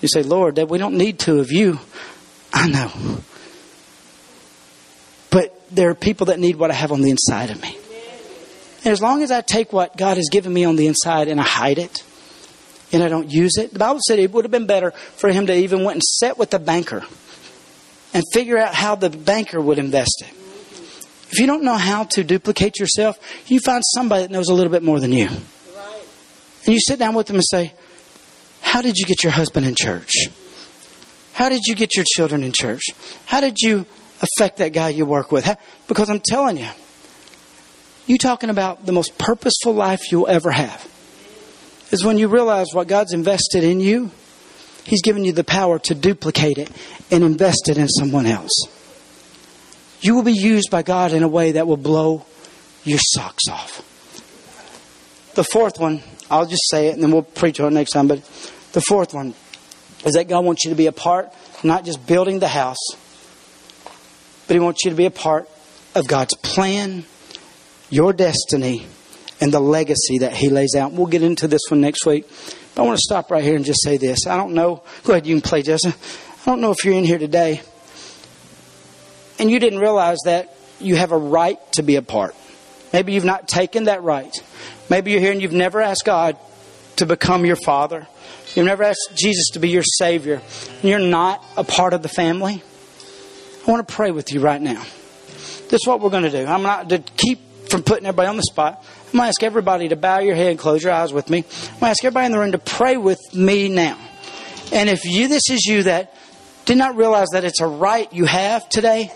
You say, Lord, that we don't need two of you. I know. But there are people that need what I have on the inside of me. And as long as I take what God has given me on the inside and I hide it and I don't use it, the Bible said it would have been better for him to even went and sit with the banker and figure out how the banker would invest it. If you don't know how to duplicate yourself, you find somebody that knows a little bit more than you. And you sit down with them and say, How did you get your husband in church? How did you get your children in church? How did you affect that guy you work with? How, because I'm telling you, you talking about the most purposeful life you'll ever have is when you realize what God's invested in you, He's given you the power to duplicate it and invest it in someone else. You will be used by God in a way that will blow your socks off. The fourth one I'll just say it and then we'll preach on it next time. But the fourth one is that God wants you to be a part, not just building the house, but He wants you to be a part of God's plan, your destiny, and the legacy that He lays out. We'll get into this one next week. But I want to stop right here and just say this. I don't know. Go ahead, you can play, Justin. I don't know if you're in here today and you didn't realize that you have a right to be a part. Maybe you've not taken that right. Maybe you're here and you've never asked God to become your father. You've never asked Jesus to be your Savior. And you're not a part of the family. I want to pray with you right now. This is what we're going to do. I'm not to keep from putting everybody on the spot. I'm going to ask everybody to bow your head and close your eyes with me. I'm going to ask everybody in the room to pray with me now. And if you, this is you that did not realize that it's a right you have today,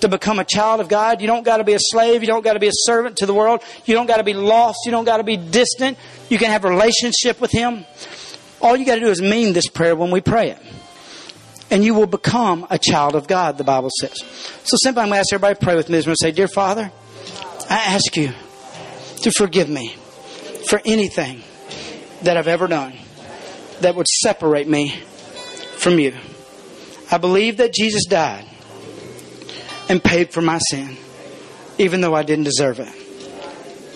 to become a child of God. You don't got to be a slave. You don't got to be a servant to the world. You don't got to be lost. You don't got to be distant. You can have a relationship with Him. All you got to do is mean this prayer when we pray it. And you will become a child of God, the Bible says. So simply I'm going to ask everybody to pray with me. I'm going to say, Dear Father, I ask you to forgive me for anything that I've ever done. that would separate me from you. I believe that Jesus died and paid for my sin, even though I didn't deserve it.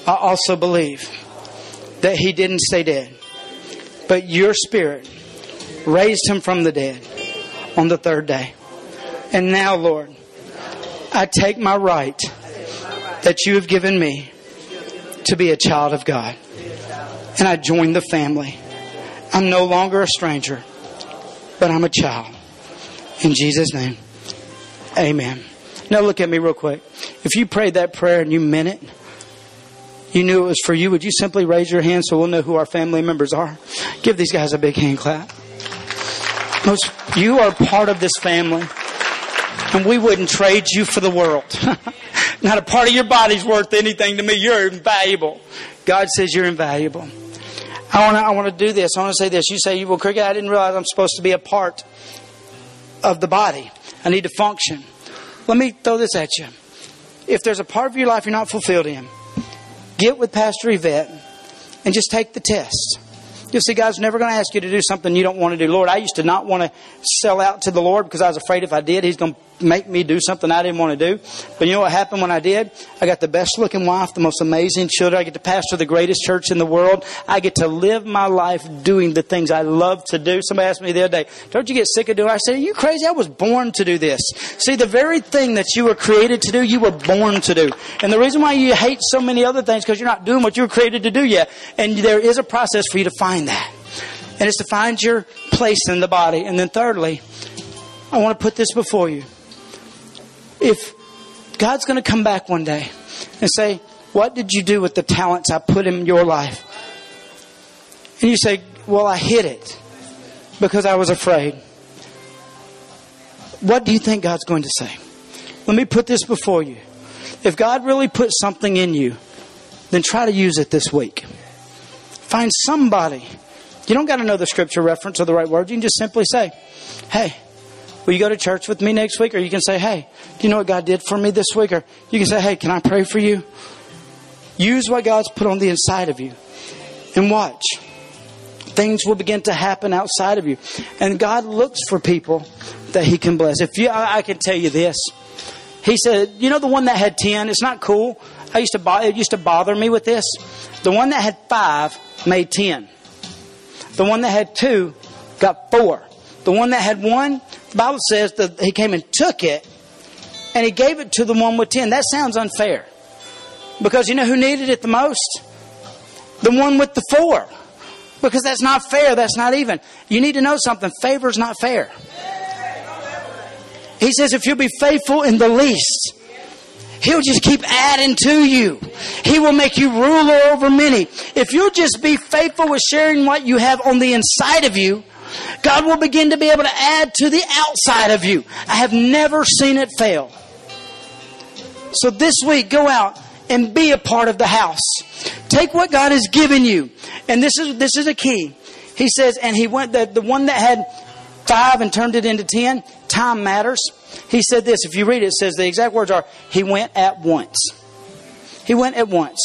I also believe that he didn't stay dead, but your spirit raised him from the dead on the third day. And now, Lord, I take my right that you have given me to be a child of God. And I join the family. I'm no longer a stranger, but I'm a child. In Jesus' name, amen. Now look at me real quick. If you prayed that prayer and you meant it, you knew it was for you, would you simply raise your hand so we'll know who our family members are? Give these guys a big hand clap. Most, you are part of this family, and we wouldn't trade you for the world. Not a part of your body's worth anything to me. You're invaluable. God says you're invaluable. I want to I want to do this. I want to say this. You say, well, Cricket, I didn't realize I'm supposed to be a part of the body. I need to function. Let me throw this at you. If there's a part of your life you're not fulfilled in, get with Pastor Yvette and just take the test. You'll see, God's never going to ask you to do something you don't want to do. Lord, I used to not want to sell out to the Lord because I was afraid if I did, He's going to make me do something I didn't want to do. But you know what happened when I did? I got the best looking wife, the most amazing children. I get to pastor the greatest church in the world. I get to live my life doing the things I love to do. Somebody asked me the other day, don't you get sick of doing it? I said, are you crazy? I was born to do this. See, the very thing that you were created to do, you were born to do. And the reason why you hate so many other things because you're not doing what you were created to do yet. And there is a process for you to find that. And it's to find your place in the body. And then thirdly, I want to put this before you. If God's going to come back one day and say, What did you do with the talents I put in your life? And you say, Well, I hid it because I was afraid. What do you think God's going to say? Let me put this before you. If God really put something in you, then try to use it this week. Find somebody. You don't got to know the scripture reference or the right words. You can just simply say, Hey, will you go to church with me next week? Or you can say, Hey, do you know what God did for me this week? Or you can say, Hey, can I pray for you? Use what God's put on the inside of you and watch. Things will begin to happen outside of you. And God looks for people that He can bless. If you, I, I can tell you this. He said, you know the one that had 10, it's not cool. I used to, it used to bother me with this. The one that had five made 10. The one that had two got four. The one that had one, Bible says that he came and took it and he gave it to the one with 10. That sounds unfair. Because you know who needed it the most? The one with the four. Because that's not fair. That's not even. You need to know something. Favor is not fair. He says, if you'll be faithful in the least, He'll just keep adding to you. He will make you ruler over many. If you'll just be faithful with sharing what you have on the inside of you, God will begin to be able to add to the outside of you. I have never seen it fail. So this week, go out and be a part of the house. Take what God has given you. And this is, this is a key. He says, and he went, the, the one that had five and turned it into ten, time matters. He said this, if you read it, it says the exact words are, He went at once. He went at once.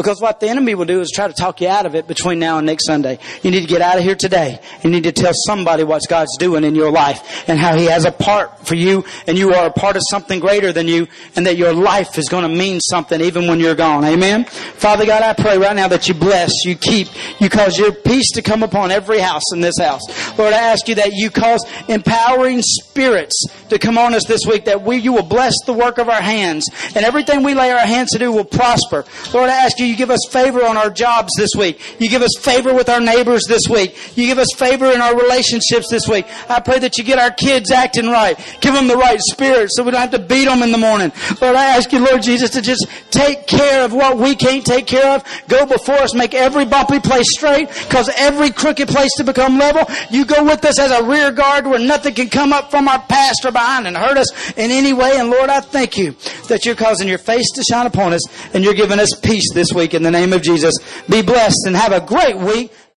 Because what the enemy will do is try to talk you out of it between now and next Sunday. You need to get out of here today. You need to tell somebody what God's doing in your life and how He has a part for you and you are a part of something greater than you and that your life is going to mean something even when you're gone. Amen? Father God, I pray right now that you bless, you keep, you cause your peace to come upon every house in this house. Lord, I ask you that you cause empowering spirits to come on us this week, that we, you will bless the work of our hands and everything we lay our hands to do will prosper. Lord, I ask you, you give us favor on our jobs this week. You give us favor with our neighbors this week. You give us favor in our relationships this week. I pray that you get our kids acting right. Give them the right spirit so we don't have to beat them in the morning. Lord, I ask you, Lord Jesus, to just take care of what we can't take care of. Go before us. Make every bumpy place straight. Cause every crooked place to become level. You go with us as a rear guard where nothing can come up from our past or behind and hurt us in any way. And Lord, I thank you that you're causing your face to shine upon us and you're giving us peace this week in the name of Jesus. Be blessed and have a great week.